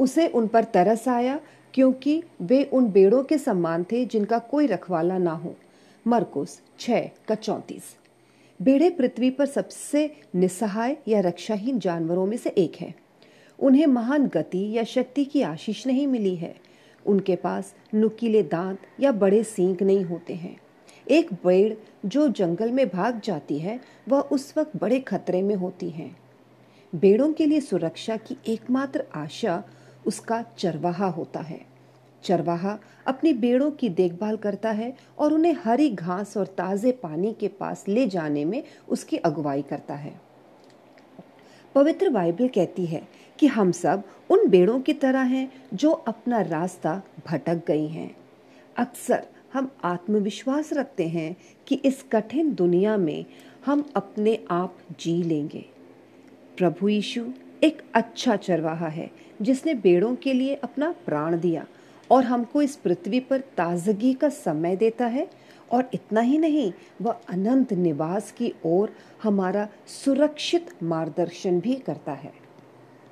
उसे उन पर तरस आया, क्योंकि वे उन बेड़ों के सम्मान थे जिनका कोई रखवाला ना हो। मरकुस छह का चौंतीस। बेड़े पृथ्वी पर सबसे निसहाय या रक्षाहीन जानवरों में से एक है। उन्हें महान गति या शक्ति की आशीष नहीं मिली है। उनके पास नुकीले दांत या बड़े सींग नहीं होते हैं। एक बेड़ जो जंगल में भाग जाती है, वह उस वक्त बड़े खतरे में होती है। बेड़ों के लिए सुरक्षा की एकमात्र आशा उसका चरवाहा होता है। चरवाहा अपनी बेड़ों की देखभाल करता है और उन्हें हरी घास और ताज़े पानी के पास ले जाने में उसकी अगुवाई करता है। पवित्र बाइबल कहती है कि हम सब उन बेड़ों की तरह हैं जो अपना रास्ता भटक गई हैं। अक्सर हम आत्मविश्वास रखते हैं कि इस कठिन दुनिया में हम अपने आप जी लेंगे। प्रभु यीशु एक अच्छा चरवाहा है जिसने बेड़ों के लिए अपना प्राण दिया और हमको इस पृथ्वी पर ताजगी का समय देता है और इतना ही नहीं, वह अनंत निवास की ओर हमारा सुरक्षित मार्गदर्शन भी करता है।